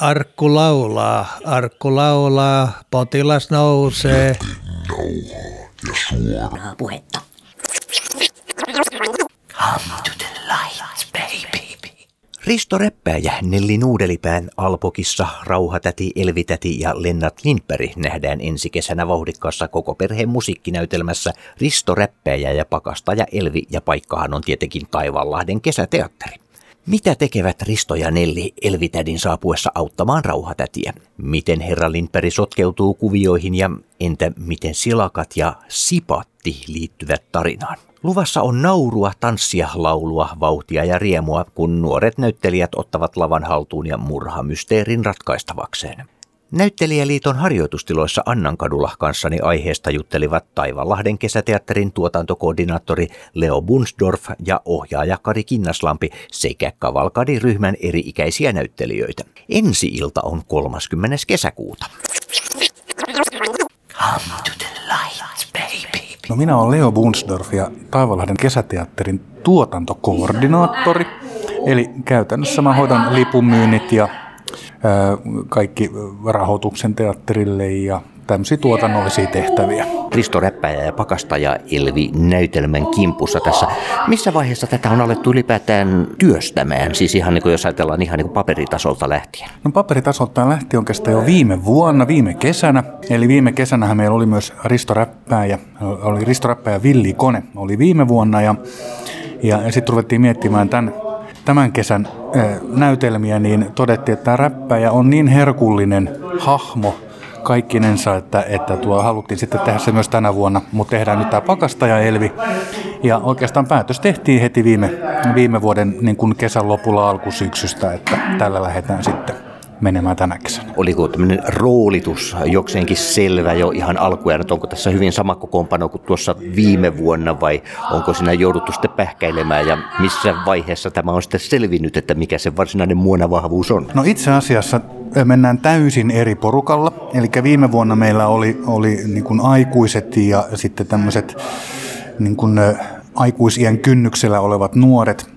Arkku laulaa, arkku laulaa, potilas nousee. Nauhaa ja suoraa puhetta. Come to the light, baby. Risto Räppääjä, Nelli Nuudelipään Alpokissa, Rauhatäti, Elvitäti ja Lennart Lindberg nähdään ensi kesänä vauhdikkaassa koko perheen musiikkinäytelmässä Risto Räppääjä ja Pakastaja Elvi ja paikkahan on tietenkin Taivaanlahden kesäteatteri. Mitä tekevät Risto ja Nelli Elvitädin saapuessa auttamaan rauhatätiä? Miten herra Lindberg sotkeutuu kuvioihin ja entä miten silakat ja sipatti liittyvät tarinaan? Luvassa on naurua, tanssia, laulua, vauhtia ja riemua, kun nuoret näyttelijät ottavat lavan haltuun ja murhamysteerin ratkaistavakseen. Näyttelijäliiton harjoitustiloissa Annankadulla kanssani aiheesta juttelivat Taivanlahden kesäteatterin tuotantokoordinaattori Leo Bunsdorf ja ohjaaja Kari Kinnaslampi sekä Kavalkadi-ryhmän eri-ikäisiä näyttelijöitä. Ensi ilta on 30. kesäkuuta. Come to the light, baby. No minä olen Leo Bunsdorf ja Taivalahden kesäteatterin tuotantokoordinaattori. Eli käytännössä mä hoidan lipunmyynnit ja kaikki rahoituksen teatterille ja tämmöisiä tuotannollisia tehtäviä. Risto Räppäjä ja Pakastaja Ilvi näytelmän kimpussa tässä. Missä vaiheessa tätä on alettu ylipäätään työstämään? Siis ihan niin kuin jos ajatellaan ihan niin kuin paperitasolta lähtien. No paperitasolta lähti oikeastaan jo viime vuonna, viime kesänä. Eli viime kesänähän meillä oli myös Risto Räppäjä, oli Risto Räppäjä Villi Kone, oli viime vuonna ja, ja, ja sitten ruvettiin miettimään tämän tämän kesän näytelmiä, niin todettiin, että tämä räppäjä on niin herkullinen hahmo kaikkinensa, että, että tuo haluttiin sitten tehdä se myös tänä vuonna, mutta tehdään nyt tämä Pakastaja Elvi. Ja oikeastaan päätös tehtiin heti viime, viime vuoden niin kuin kesän lopulla alkusyksystä, että tällä lähdetään sitten menemään tänä kesänä. Oliko tämmöinen roolitus jokseenkin selvä jo ihan alkuun, että onko tässä hyvin sama kokoonpano kuin tuossa viime vuonna vai onko siinä jouduttu sitten pähkäilemään ja missä vaiheessa tämä on sitten selvinnyt, että mikä se varsinainen muonavahvuus on? No itse asiassa mennään täysin eri porukalla. Eli viime vuonna meillä oli, oli niin kuin aikuiset ja sitten tämmöiset niin kuin aikuisien kynnyksellä olevat nuoret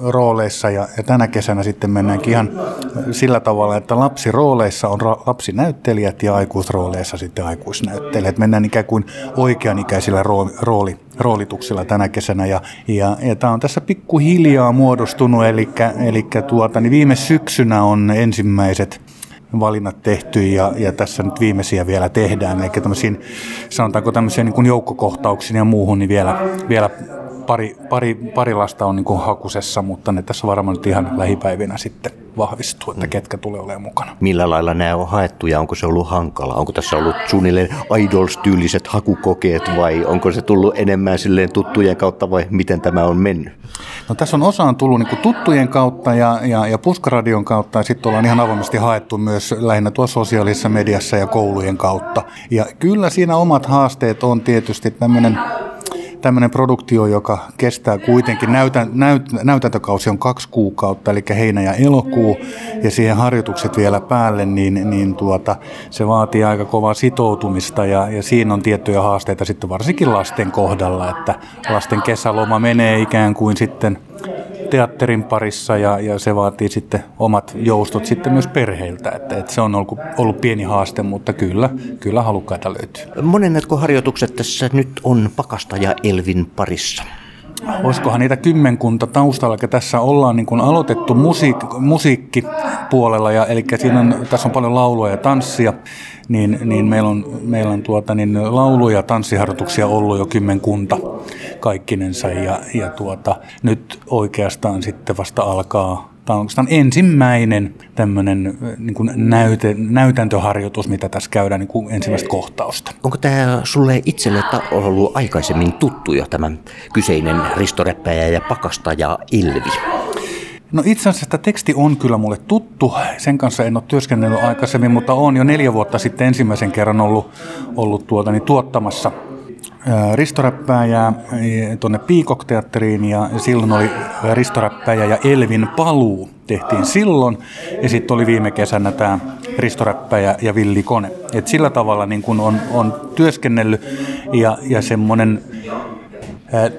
rooleissa ja, ja tänä kesänä sitten mennäänkin ihan sillä tavalla, että lapsirooleissa on ra- lapsinäyttelijät ja aikuisrooleissa sitten aikuisnäyttelijät. Mennään ikään kuin oikeanikäisillä rooli, rooli, roolituksilla tänä kesänä ja, ja, ja tämä on tässä pikkuhiljaa muodostunut, eli, eli tuota, niin viime syksynä on ensimmäiset valinnat tehty ja, ja tässä nyt viimeisiä vielä tehdään. Eli tämmöisiin, sanotaanko tämmöisiä niin joukkokohtauksiin ja muuhun, niin vielä, vielä pari, pari, pari lasta on niin hakusessa, mutta ne tässä varmaan nyt ihan lähipäivinä sitten vahvistuu, että mm. ketkä tulee olemaan mukana. Millä lailla nämä on haettu ja onko se ollut hankala? Onko tässä ollut suunnilleen idols-tyyliset hakukokeet vai onko se tullut enemmän silleen tuttujen kautta vai miten tämä on mennyt? No tässä on osaan tullut niin tuttujen kautta ja, ja, ja puskaradion kautta ja sitten ollaan ihan avoimesti haettu myös lähinnä tuossa sosiaalisessa mediassa ja koulujen kautta. Ja kyllä siinä omat haasteet on tietysti tämmöinen tämmöinen produktio, joka kestää kuitenkin, näytä, näyt, näytäntökausi on kaksi kuukautta, eli heinä ja elokuu, ja siihen harjoitukset vielä päälle, niin, niin tuota, se vaatii aika kovaa sitoutumista, ja, ja siinä on tiettyjä haasteita sitten varsinkin lasten kohdalla, että lasten kesäloma menee ikään kuin sitten teatterin parissa ja, ja se vaatii sitten omat joustot sitten myös perheiltä. Että, että se on ollut, ollut pieni haaste, mutta kyllä, kyllä halukkaita löytyy. Monennetko harjoitukset tässä nyt on Pakasta ja Elvin parissa? Olisikohan niitä kymmenkunta taustalla, että tässä ollaan niin kuin aloitettu musiik- musiikkipuolella, ja, eli siinä on, tässä on paljon laulua ja tanssia, niin, niin meillä on, meillä on tuota, niin laulu- ja tanssiharjoituksia ollut jo kymmenkunta kaikkinensa, ja, ja tuota, nyt oikeastaan sitten vasta alkaa Tämä on oikeastaan ensimmäinen tämmöinen niin kuin näyte, näytäntöharjoitus, mitä tässä käydään niin kuin ensimmäistä kohtausta. Onko tämä sulle itselle ollut aikaisemmin tuttu jo tämän kyseinen Risto Räppäjä ja Pakastaja Ilvi? No itse asiassa tämä teksti on kyllä mulle tuttu. Sen kanssa en ole työskennellyt aikaisemmin, mutta olen jo neljä vuotta sitten ensimmäisen kerran ollut, ollut tuota, niin tuottamassa Ristoräppäjää tuonne Piikok-teatteriin ja silloin oli Ristoräppäjä ja Elvin paluu tehtiin silloin ja sitten oli viime kesänä tämä Ristoräppäjä ja Villi Kone. Et sillä tavalla niin kun on, on työskennellyt ja, ja semmoinen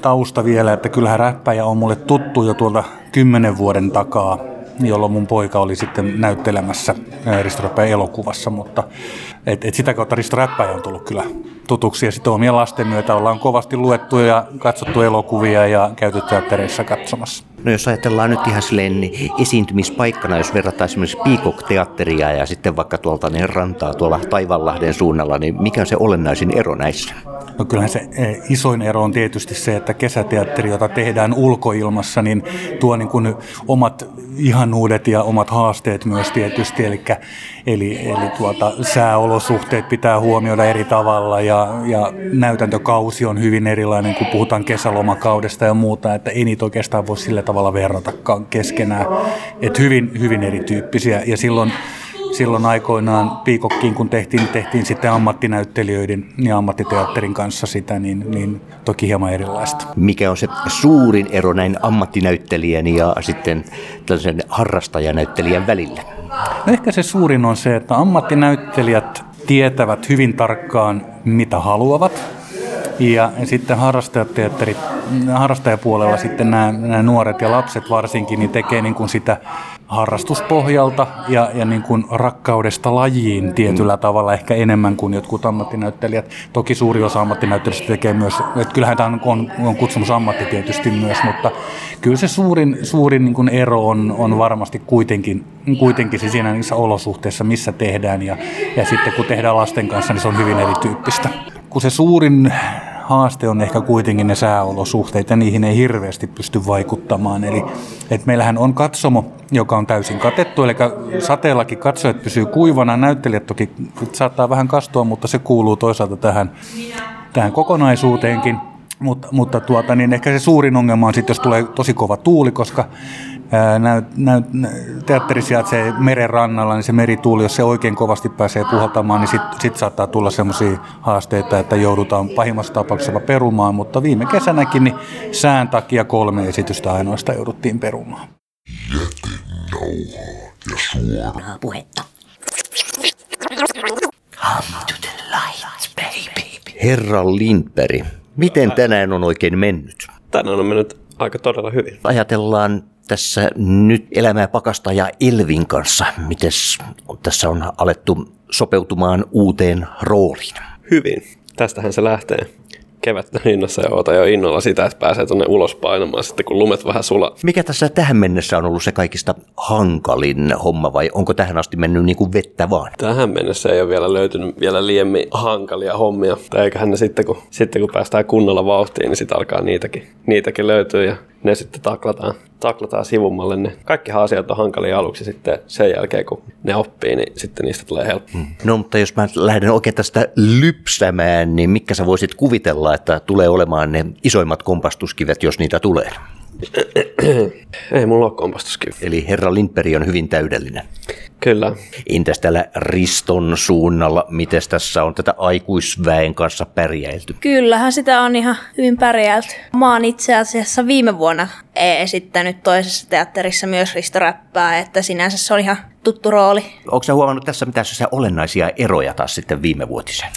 tausta vielä, että kyllähän räppäjä on mulle tuttu jo tuolta kymmenen vuoden takaa jolloin mun poika oli sitten näyttelemässä ää, Risto Räppäjän elokuvassa, mutta et, et sitä kautta Risto Räppäjä on tullut kyllä tutuksi ja sitten omien lasten myötä ollaan kovasti luettu ja katsottu elokuvia ja käyty teattereissa katsomassa. No jos ajatellaan nyt ihan silleen niin esiintymispaikkana, jos verrataan esimerkiksi Peacock-teatteria ja sitten vaikka tuolta ne rantaa tuolla Taivanlahden suunnalla, niin mikä on se olennaisin ero näissä? No kyllähän se eh, isoin ero on tietysti se, että kesäteatteri, jota tehdään ulkoilmassa, niin tuo niin kuin omat ihanuudet ja omat haasteet myös tietysti. Eli, eli, eli tuota, sääolosuhteet pitää huomioida eri tavalla ja, ja näytäntökausi on hyvin erilainen, kun puhutaan kesälomakaudesta ja muuta, että ei niitä oikeastaan voi sillä tavalla verratakaan keskenään. Että hyvin, hyvin erityyppisiä ja silloin silloin aikoinaan Piikokkiin, kun tehtiin, niin tehtiin sitten ammattinäyttelijöiden ja ammattiteatterin kanssa sitä, niin, niin toki hieman erilaista. Mikä on se suurin ero näin ammattinäyttelijän ja sitten tällaisen harrastajanäyttelijän välillä? No ehkä se suurin on se, että ammattinäyttelijät tietävät hyvin tarkkaan, mitä haluavat. Ja sitten harrastajateatterit, harrastajapuolella sitten nämä, nämä nuoret ja lapset varsinkin, niin tekee niin kuin sitä harrastuspohjalta ja, ja niin kuin rakkaudesta lajiin tietyllä mm. tavalla ehkä enemmän kuin jotkut ammattinäyttelijät. Toki suuri osa ammattinäyttelijöistä tekee myös, että kyllähän tämä on, on ammatti tietysti myös, mutta kyllä se suurin, suurin niin kuin ero on, on varmasti kuitenkin, kuitenkin se siinä niissä olosuhteissa, missä tehdään ja, ja sitten kun tehdään lasten kanssa, niin se on hyvin erityyppistä. Kun se suurin haaste on ehkä kuitenkin ne sääolosuhteet ja niihin ei hirveästi pysty vaikuttamaan. Eli että meillähän on katsomo, joka on täysin katettu, eli sateellakin katsojat pysyy kuivana, näyttelijät toki saattaa vähän kastua, mutta se kuuluu toisaalta tähän, tähän kokonaisuuteenkin. Mutta, mutta tuota, niin ehkä se suurin ongelma on sitten, jos tulee tosi kova tuuli, koska teatteri sijaitsee meren rannalla, niin se merituuli, jos se oikein kovasti pääsee puhaltamaan, niin sitten sit saattaa tulla sellaisia haasteita, että joudutaan pahimmassa tapauksessa perumaan, mutta viime kesänäkin niin sään takia kolme esitystä ainoastaan jouduttiin perumaan. Jätenauhaa ja suoraa puhetta. Come to the light, baby. Herra Lindberg, miten tänään on oikein mennyt? Tänään on mennyt aika todella hyvin. Ajatellaan tässä nyt elämää pakasta ja Elvin kanssa. Miten tässä on alettu sopeutumaan uuteen rooliin? Hyvin. Tästähän se lähtee kevättä innossa ja oota jo innolla sitä, että pääsee tuonne ulos painamaan sitten, kun lumet vähän sulaa. Mikä tässä tähän mennessä on ollut se kaikista hankalin homma vai onko tähän asti mennyt niin kuin vettä vaan? Tähän mennessä ei ole vielä löytynyt vielä liemmin hankalia hommia. Tai eiköhän ne sitten, kun, sitten kun päästään kunnolla vauhtiin, niin sitten alkaa niitäkin, niitäkin löytyä ja ne sitten taklataan, taklataan sivummalle. Ne kaikki asiat on hankalia aluksi sitten sen jälkeen, kun ne oppii, niin sitten niistä tulee helppo. Hmm. No mutta jos mä lähden oikein tästä lypsämään, niin mikä sä voisit kuvitella, että tulee olemaan ne isoimmat kompastuskivet, jos niitä tulee? Ei mulla ole kompastuskivi. Eli herra Lindberg on hyvin täydellinen. Kyllä. Entäs täällä Riston suunnalla, miten tässä on tätä aikuisväen kanssa pärjäilty? Kyllähän sitä on ihan hyvin pärjäilty. Mä oon itse asiassa viime vuonna esittänyt toisessa teatterissa myös Risto-räppää, että sinänsä se on ihan tuttu rooli. Onko sä huomannut tässä mitään olennaisia eroja taas sitten viime vuotiseen?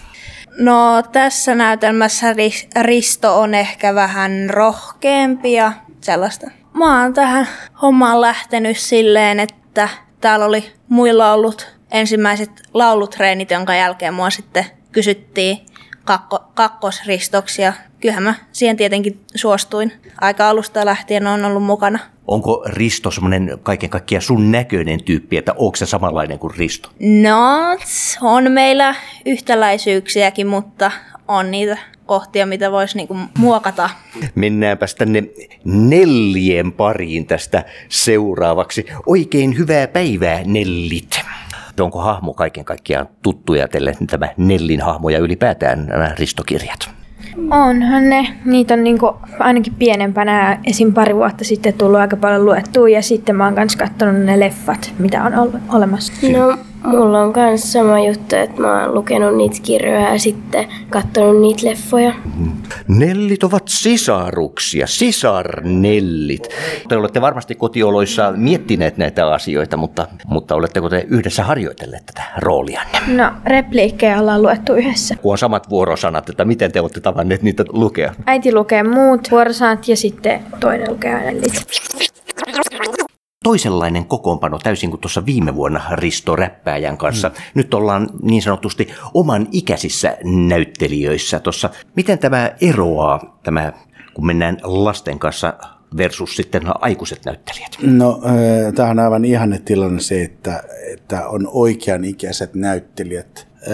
No tässä näytelmässä Risto on ehkä vähän rohkeampi ja sellaista. Mä oon tähän hommaan lähtenyt silleen, että täällä oli muilla ollut ensimmäiset laulutreenit, jonka jälkeen mua sitten kysyttiin kakko, kakkosristoksi ja kyllähän mä siihen tietenkin suostuin. Aika alusta lähtien on ollut mukana. Onko Risto semmoinen kaiken kaikkiaan sun näköinen tyyppi, että onko se samanlainen kuin Risto? No, on meillä yhtäläisyyksiäkin, mutta on niitä kohtia, mitä voisi niinku muokata. Mennäänpä tänne Nellien pariin tästä seuraavaksi. Oikein hyvää päivää, Nellit. Onko hahmo kaiken kaikkiaan tuttuja teille tämä Nellin hahmo ja ylipäätään nämä ristokirjat? Onhan ne. Niitä on niinku ainakin pienempänä esim. pari vuotta sitten tullut aika paljon luettua ja sitten mä oon kanssa katsonut ne leffat, mitä on ollut olemassa. No Mulla on myös sama juttu, että mä oon lukenut niitä kirjoja ja sitten katsonut niitä leffoja. Nellit ovat sisaruksia, sisarnellit. Te olette varmasti kotioloissa miettineet näitä asioita, mutta, mutta oletteko te yhdessä harjoitelleet tätä roolianne? No, repliikkejä ollaan luettu yhdessä. Kun on samat vuorosanat, että miten te olette tavanneet niitä lukea? Äiti lukee muut vuorosanat ja sitten toinen lukee nellit. Toisenlainen kokoonpano täysin kuin tuossa viime vuonna Risto Räppääjän kanssa. Mm. Nyt ollaan niin sanotusti oman ikäisissä näyttelijöissä tuossa. Miten tämä eroaa, tämä, kun mennään lasten kanssa versus sitten aikuiset näyttelijät? No, äh, tämä on aivan ihanne tilanne se, että, että on oikean ikäiset näyttelijät äh,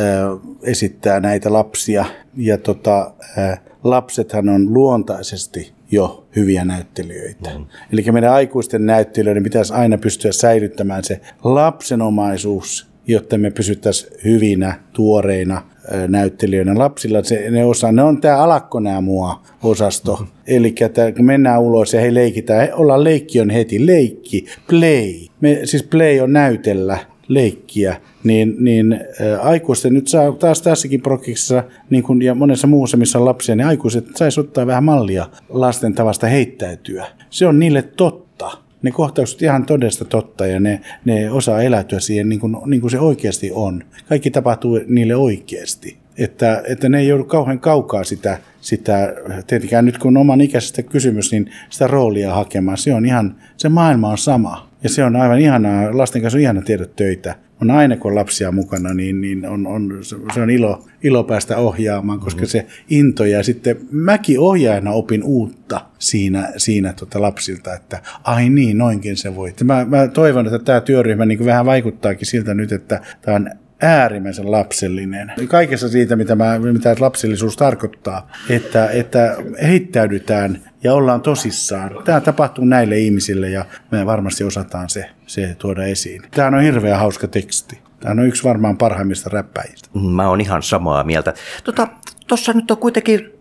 esittää näitä lapsia. Ja tota, äh, lapsethan on luontaisesti jo hyviä näyttelijöitä. Mm. Eli meidän aikuisten näyttelijöiden pitäisi aina pystyä säilyttämään se lapsenomaisuus, jotta me pysyttäisiin hyvinä, tuoreina näyttelijöinä. Lapsilla se, ne, osaa, ne on tämä alakkonäämua osasto. Mm-hmm. Eli kun mennään ulos ja he leikitään, ollaan leikki on heti, leikki, play. Me, siis play on näytellä leikkiä, niin, niin aikuisten nyt saa taas tässäkin prokiksessa, niin ja monessa muussa, missä on lapsia, niin aikuiset saisi ottaa vähän mallia lasten tavasta heittäytyä. Se on niille totta. Ne kohtaukset ihan todesta totta ja ne, ne osaa eläytyä siihen niin kuin, niin kuin se oikeasti on. Kaikki tapahtuu niille oikeasti. Että, että ne ei joudu kauhean kaukaa sitä, sitä, tietenkään nyt kun on oman ikäisestä kysymys, niin sitä roolia hakemaan. Se on ihan, se maailma on sama. Ja se on aivan ihanaa, lasten kanssa on ihana tehdä töitä. On aina kun on lapsia mukana, niin, niin on, on, se on ilo, ilo päästä ohjaamaan, koska mm-hmm. se into ja sitten mäkin ohjaajana opin uutta siinä, siinä tota lapsilta, että ai niin, noinkin se voi. Mä, mä toivon, että tämä työryhmä niin vähän vaikuttaakin siltä nyt, että tämä on äärimmäisen lapsellinen. Kaikessa siitä, mitä, mä, mitä lapsellisuus tarkoittaa, että, että heittäydytään ja ollaan tosissaan. Tämä tapahtuu näille ihmisille ja me varmasti osataan se, se tuoda esiin. Tämä on hirveän hauska teksti. Tämä on yksi varmaan parhaimmista räppäjistä. Mä oon ihan samaa mieltä. Tuossa tota, nyt on kuitenkin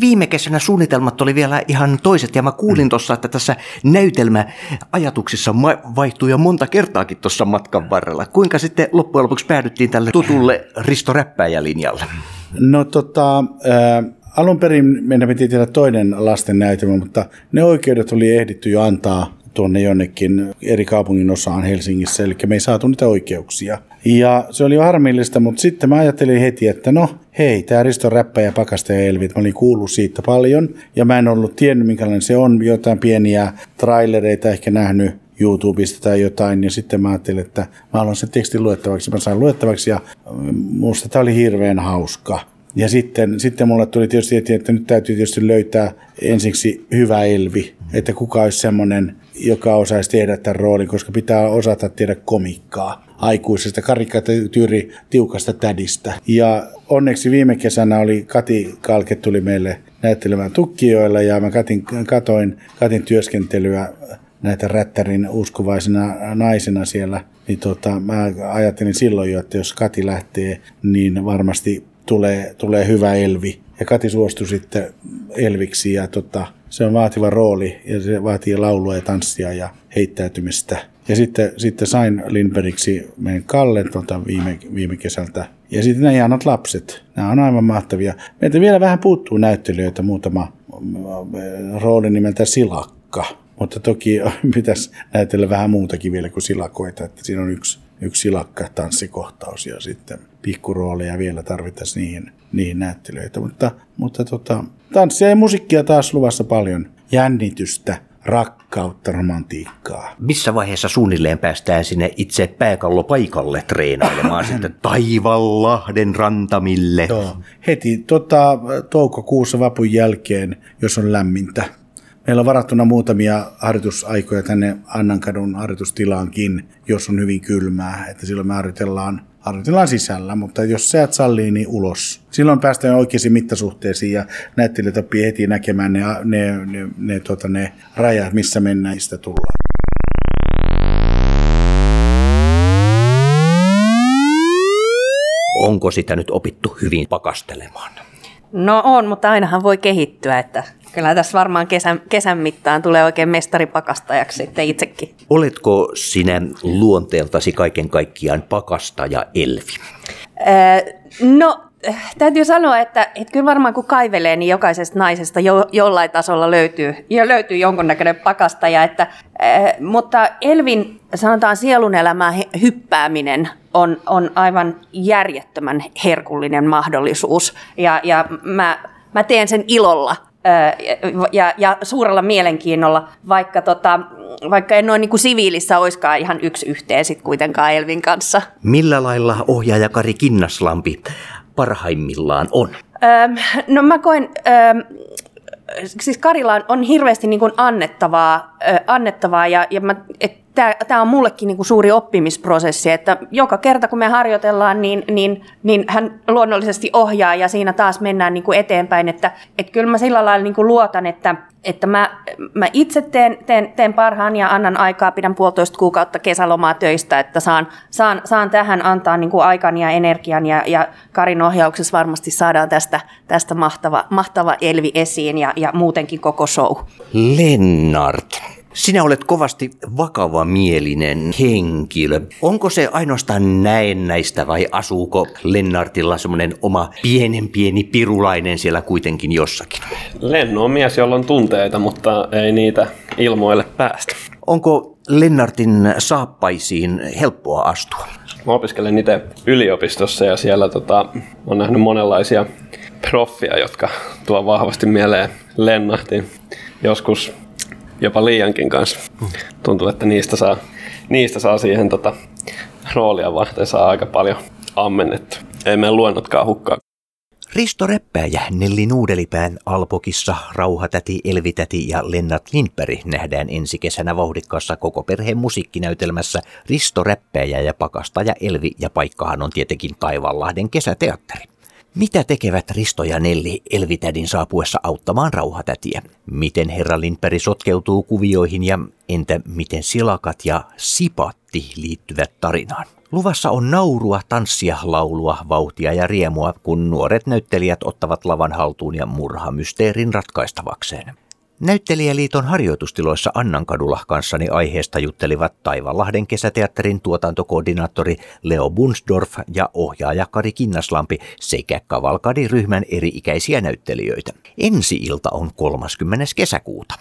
viime kesänä suunnitelmat oli vielä ihan toiset ja mä kuulin mm. tuossa, että tässä näytelmäajatuksissa vaihtui jo monta kertaakin tuossa matkan varrella. Kuinka sitten loppujen lopuksi päädyttiin tälle tutulle Risto Räppäjä-linjalle? No tota, äh, alun perin meidän piti tehdä toinen lasten näytelmä, mutta ne oikeudet oli ehditty jo antaa tuonne jonnekin eri kaupungin osaan Helsingissä, eli me ei saatu niitä oikeuksia. Ja se oli harmillista, mutta sitten mä ajattelin heti, että no hei, tämä Risto Räppä ja Pakasta ja Elvit, mä olin kuullut siitä paljon, ja mä en ollut tiennyt, minkälainen se on, jotain pieniä trailereita ehkä nähnyt YouTubesta tai jotain, ja sitten mä ajattelin, että mä haluan sen tekstin luettavaksi, mä sain luettavaksi, ja musta tämä oli hirveän hauska. Ja sitten, sitten mulle tuli tietysti eteen, että nyt täytyy tietysti löytää ensiksi hyvä Elvi, että kuka olisi semmoinen, joka osaisi tehdä tämän roolin, koska pitää osata tehdä komikkaa aikuisesta karikatyyri tiukasta tädistä. Ja onneksi viime kesänä oli Kati Kalke tuli meille näyttelemään Tukkijoilla ja mä katin, katoin Katin työskentelyä näitä rättärin uskovaisena naisena siellä, niin tota, mä ajattelin silloin jo, että jos Kati lähtee, niin varmasti tulee, tulee hyvä Elvi. Ja Kati suostui sitten Elviksi ja tota, se on vaativa rooli ja se vaatii laulua ja tanssia ja heittäytymistä. Ja sitten, sitten sain Lindbergiksi meidän Kalle tuota viime, viime kesältä. Ja sitten nämä ihanat lapset. Nämä on aivan mahtavia. Meiltä vielä vähän puuttuu näyttelijöitä, muutama rooli nimeltä Silakka. Mutta toki pitäisi näytellä vähän muutakin vielä kuin silakoita. Että siinä on yksi, yksi silakka tanssikohtaus ja sitten pikkurooleja vielä tarvittaisiin niihin, niihin näyttelyitä. Mutta, mutta tota, tanssia ja musiikkia taas luvassa paljon. Jännitystä, rakkautta, romantiikkaa. Missä vaiheessa suunnilleen päästään sinne itse pääkallopaikalle treenailemaan sitten Taivanlahden rantamille? Joo, heti tota, toukokuussa vapun jälkeen, jos on lämmintä. Meillä on varattuna muutamia harjoitusaikoja tänne Annankadun harjoitustilaankin, jos on hyvin kylmää, että silloin me harjoitellaan harjoitellaan sisällä, mutta jos säät sallii, niin ulos. Silloin päästään oikeisiin mittasuhteisiin ja näyttelijät oppii heti näkemään ne, ne, ne, ne, tota, ne rajat, missä mennään sitä tullaan. Onko sitä nyt opittu hyvin pakastelemaan? No on, mutta ainahan voi kehittyä, että Kyllä tässä varmaan kesän, kesän mittaan tulee oikein mestaripakastajaksi sitten itsekin. Oletko sinä luonteeltasi kaiken kaikkiaan pakastaja Elvi? Öö, no täytyy sanoa, että, että kyllä varmaan kun kaivelee, niin jokaisesta naisesta jo, jollain tasolla löytyy, jo löytyy jonkunnäköinen pakastaja. Että, äh, mutta Elvin, sanotaan sielunelämää hyppääminen on, on aivan järjettömän herkullinen mahdollisuus. Ja, ja mä, mä teen sen ilolla ja, ja suurella mielenkiinnolla, vaikka, tota, vaikka en noin niin kuin siviilissä olisikaan ihan yksi yhteen sit kuitenkaan Elvin kanssa. Millä lailla ohjaaja Kari Kinnaslampi parhaimmillaan on? Öm, no mä koen, öm, siis Karilla on, on hirveästi niin kuin annettavaa, ö, annettavaa ja, ja mä, et tämä on mullekin niin kuin suuri oppimisprosessi, että joka kerta kun me harjoitellaan, niin, niin, niin hän luonnollisesti ohjaa ja siinä taas mennään niin kuin eteenpäin. Että, että kyllä mä sillä lailla niin kuin luotan, että, että mä, mä itse teen, teen, teen parhaan ja annan aikaa, pidän puolitoista kuukautta kesälomaa töistä, että saan, saan, saan tähän antaa niin kuin aikan ja energian ja, ja Karin ohjauksessa varmasti saadaan tästä, tästä mahtava, mahtava Elvi esiin ja, ja muutenkin koko show. Lennart, sinä olet kovasti vakava mielinen henkilö. Onko se ainoastaan näennäistä vai asuuko Lennartilla semmoinen oma pienen pieni pirulainen siellä kuitenkin jossakin? Lenno on mies, jolla on tunteita, mutta ei niitä ilmoille päästä. Onko Lennartin saappaisiin helppoa astua? Mä opiskelen itse yliopistossa ja siellä tota, on nähnyt monenlaisia proffia, jotka tuo vahvasti mieleen Lennartin. Joskus jopa liiankin kanssa. Tuntuu, että niistä saa, niistä saa siihen tota, roolia varten saa aika paljon ammennettu. Ei meidän luennotkaan hukkaa. Risto Räppääjä, Nelli Nuudelipään Alpokissa, Rauhatäti, Elvitäti ja Lennart Lindberg nähdään ensi kesänä vauhdikkaassa koko perheen musiikkinäytelmässä Risto Räppääjä ja Pakastaja Elvi ja paikkahan on tietenkin Taivaanlahden kesäteatteri. Mitä tekevät Risto ja Nelli Elvitädin saapuessa auttamaan rauhatätiä? Miten herra Lindberg sotkeutuu kuvioihin ja entä miten silakat ja sipatti liittyvät tarinaan? Luvassa on naurua, tanssia, laulua, vauhtia ja riemua, kun nuoret näyttelijät ottavat lavan haltuun ja murhamysteerin ratkaistavakseen. Näyttelijäliiton harjoitustiloissa Annankadulla kanssani aiheesta juttelivat Taivanlahden kesäteatterin tuotantokoordinaattori Leo Bunsdorf ja ohjaaja Kari Kinnaslampi sekä Kavalkadi-ryhmän eri-ikäisiä näyttelijöitä. Ensi-ilta on 30. kesäkuuta.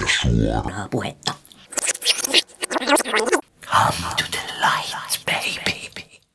Ja suoraa puhetta. Come to the light,